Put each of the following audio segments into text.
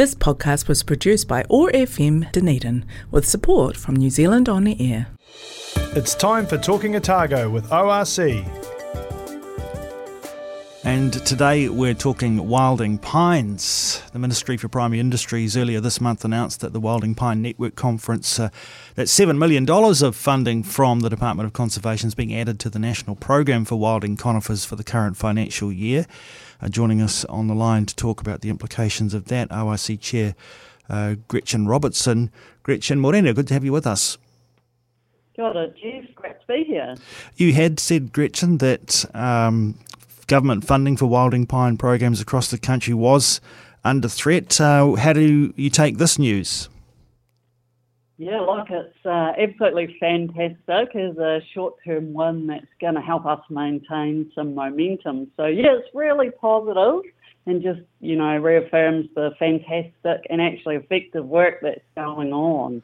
This podcast was produced by OAR FM Dunedin with support from New Zealand On the Air. It's time for Talking Otago with ORC. And today we're talking Wilding Pines. The Ministry for Primary Industries earlier this month announced that the Wilding Pine Network Conference, uh, that $7 million of funding from the Department of Conservation is being added to the national program for wilding conifers for the current financial year. Uh, joining us on the line to talk about the implications of that, ORC Chair uh, Gretchen Robertson. Gretchen mōrena, good to have you with us. Kia ora, Jeff. Great to be here. You had said, Gretchen, that um, government funding for wilding pine programs across the country was under threat. Uh, how do you take this news? Yeah, look, it's uh, absolutely fantastic as a short term one that's going to help us maintain some momentum. So, yeah, it's really positive and just, you know, reaffirms the fantastic and actually effective work that's going on.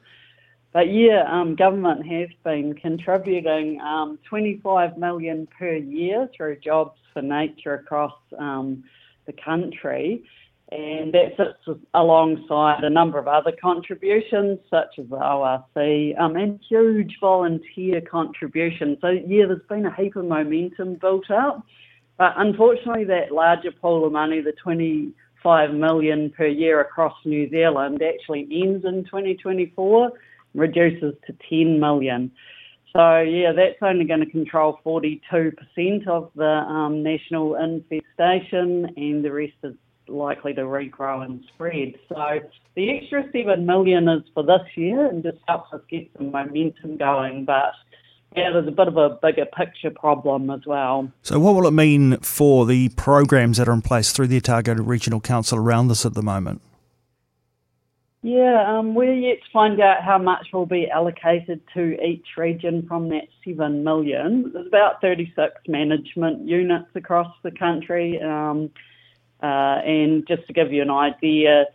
But yeah, um, government has been contributing um, 25 million per year through jobs for nature across um, the country. And that sits alongside a number of other contributions, such as the ORC, um, and huge volunteer contributions. So, yeah, there's been a heap of momentum built up, but unfortunately, that larger pool of money, the 25 million per year across New Zealand, actually ends in 2024, reduces to 10 million. So, yeah, that's only going to control 42% of the um, national infestation, and the rest is likely to regrow and spread. So the extra seven million is for this year and just helps us get some momentum going. But yeah, there's a bit of a bigger picture problem as well. So what will it mean for the programs that are in place through the Otago Regional Council around this at the moment? Yeah, um, we're yet to find out how much will be allocated to each region from that seven million. There's about 36 management units across the country. Um, uh, and just to give you an idea,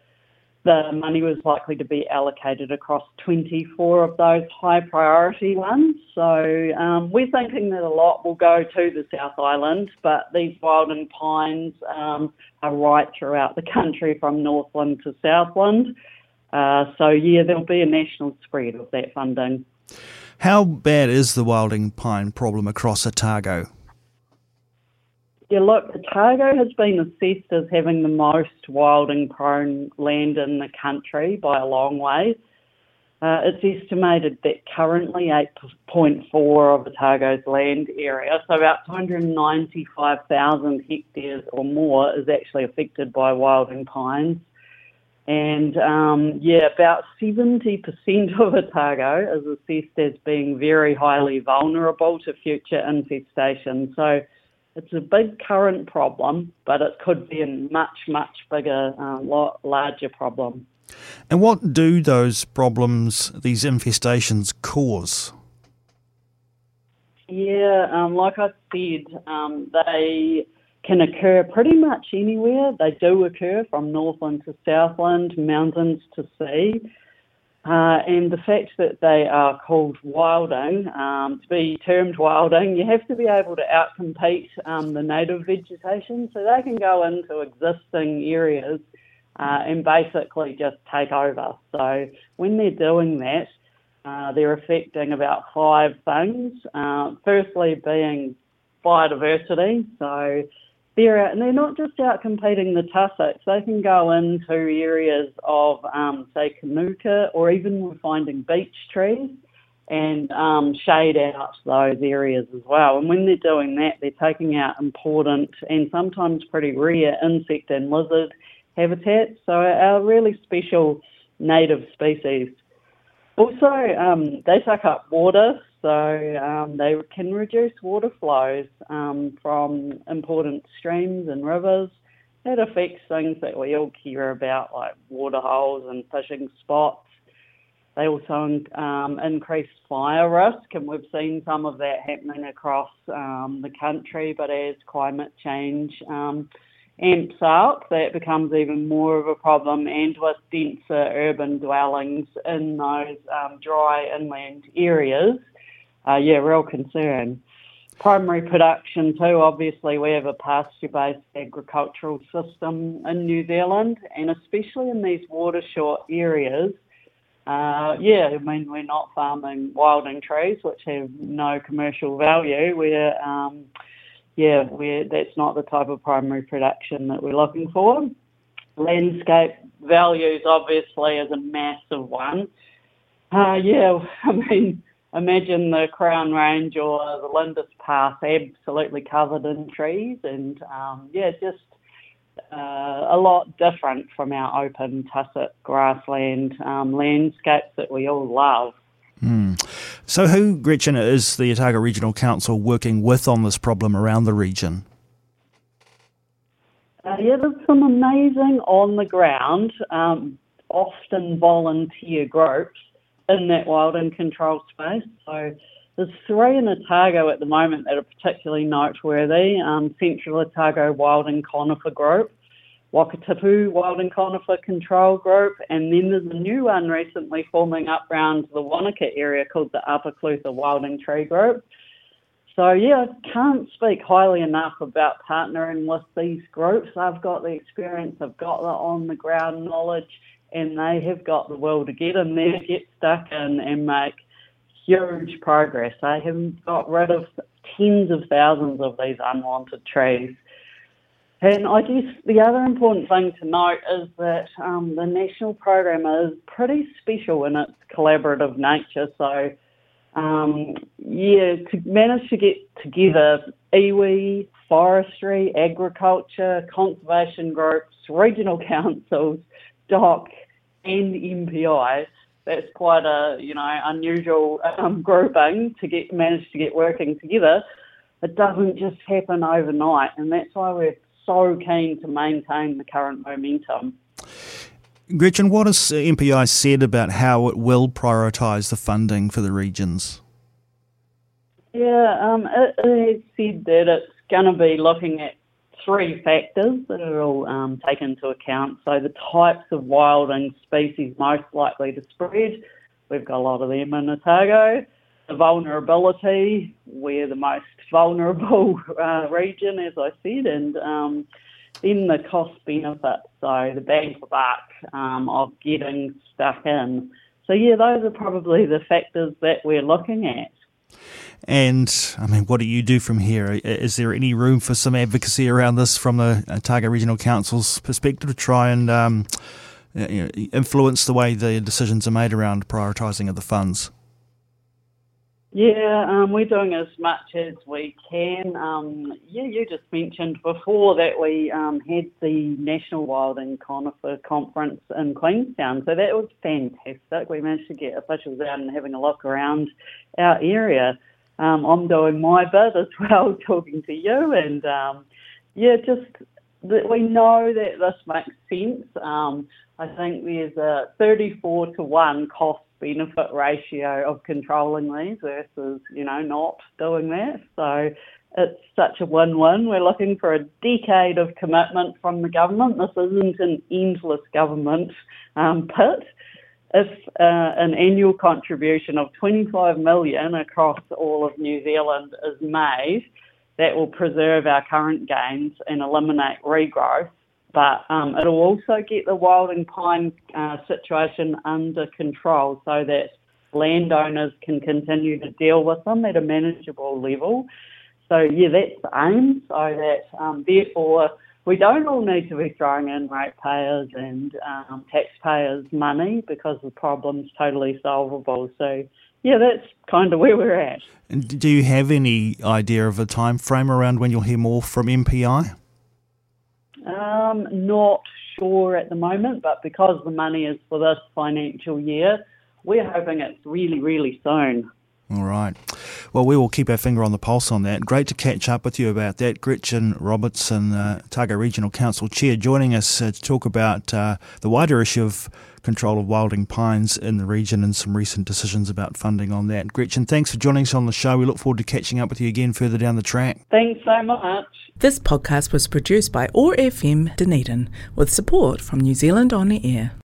the money was likely to be allocated across 24 of those high priority ones. So um, we're thinking that a lot will go to the South Island, but these wilding Pines um, are right throughout the country from Northland to Southland. Uh, so yeah, there'll be a national spread of that funding. How bad is the Wilding Pine problem across Otago? Yeah, look, Otago has been assessed as having the most wilding prone land in the country by a long way. Uh, it's estimated that currently 8.4 of Otago's land area, so about 295,000 hectares or more, is actually affected by wilding pines. And um, yeah, about 70% of Otago is assessed as being very highly vulnerable to future infestation. So it's a big current problem, but it could be a much, much bigger, uh, lot larger problem. And what do those problems, these infestations, cause? Yeah, um, like I said, um, they can occur pretty much anywhere. They do occur from Northland to Southland, mountains to sea. Uh, and the fact that they are called wilding, um, to be termed wilding, you have to be able to outcompete um, the native vegetation. So they can go into existing areas uh, and basically just take over. So when they're doing that, uh, they're affecting about five things. Uh, firstly, being biodiversity. So they're and they're not just out competing the tussocks. They can go into areas of, um, say, Kanuka, or even we're finding beech trees and um, shade out those areas as well. And when they're doing that, they're taking out important and sometimes pretty rare insect and lizard habitats. So our really special native species. Also, um, they suck up water, so um, they can reduce water flows um, from important streams and rivers. That affects things that we all care about, like water holes and fishing spots. They also um, increase fire risk, and we've seen some of that happening across um, the country. But as climate change um, amps up, that becomes even more of a problem, and with denser urban dwellings in those um, dry inland areas uh, yeah, real concern. primary production too. Obviously, we have a pasture-based agricultural system in New Zealand, and especially in these water-short areas. Uh, yeah, I mean, we're not farming wilding trees, which have no commercial value. We're, um, yeah, we're, that's not the type of primary production that we're looking for. Landscape values, obviously, is a massive one. Uh, yeah, I mean, imagine the Crown Range or the Lindis Pass absolutely covered in trees, and um, yeah, just uh, a lot different from our open tussock grassland um, landscapes that we all love. Mm. So, who, Gretchen, is the Otago Regional Council working with on this problem around the region? Uh, yeah, there's some amazing on the ground, um, often volunteer groups in that wilding control space. So there's three in Otago at the moment that are particularly noteworthy. Um, Central Otago Wilding Conifer Group, Wakatipu Wilding Conifer Control Group, and then there's a new one recently forming up around the Wanaka area called the Upper Clutha Wilding Tree Group. So yeah, I can't speak highly enough about partnering with these groups. I've got the experience, I've got the on the ground knowledge, and they have got the will to get in there, get stuck in, and make huge progress. They have got rid of tens of thousands of these unwanted trees. And I guess the other important thing to note is that um, the national program is pretty special in its collaborative nature. So, um, yeah, to manage to get together iwi, forestry, agriculture, conservation groups, regional councils, DOC, and MPI that's quite a you know unusual um, grouping to get manage to get working together. It doesn't just happen overnight, and that's why we're so keen to maintain the current momentum. Gretchen, what has MPI said about how it will prioritise the funding for the regions? Yeah, um, it, it said that it's going to be looking at three factors that it'll um, take into account. So the types of wilding species most likely to spread, we've got a lot of them in Otago. The vulnerability, we're the most vulnerable uh, region, as I said, and um, then the cost benefit, so the bang for buck um, of getting stuck in. So yeah, those are probably the factors that we're looking at. And I mean, what do you do from here? Is there any room for some advocacy around this from the Otago Regional Council's perspective to try and um, you know, influence the way the decisions are made around prioritising of the funds? Yeah, um, we're doing as much as we can. Um, yeah, you just mentioned before that we um, had the National Wilding Conifer Conference in Queenstown, so that was fantastic. We managed to get officials out and having a look around our area um, I'm doing my bit as well, talking to you, and um, yeah, just that we know that this makes sense. Um, I think there's a 34 to one cost benefit ratio of controlling these versus you know not doing that. So it's such a win-win. We're looking for a decade of commitment from the government. This isn't an endless government um, pit if uh, an annual contribution of 25 million across all of New Zealand is made, that will preserve our current gains and eliminate regrowth. But um, it'll also get the wilding pine uh, situation under control so that landowners can continue to deal with them at a manageable level. So yeah, that's the aim. So that um, therefore we don't all need to be throwing in ratepayers and um, taxpayers' money because the problem's totally solvable. So, yeah, that's kind of where we're at. And do you have any idea of a time frame around when you'll hear more from MPI? Um, not sure at the moment, but because the money is for this financial year, we're hoping it's really, really soon. All right. Well, we will keep our finger on the pulse on that. Great to catch up with you about that. Gretchen Robertson, uh, Otago Regional Council Chair, joining us uh, to talk about uh, the wider issue of control of wilding pines in the region and some recent decisions about funding on that. Gretchen, thanks for joining us on the show. We look forward to catching up with you again further down the track. Thanks so much. This podcast was produced by OAR FM Dunedin with support from New Zealand On the Air.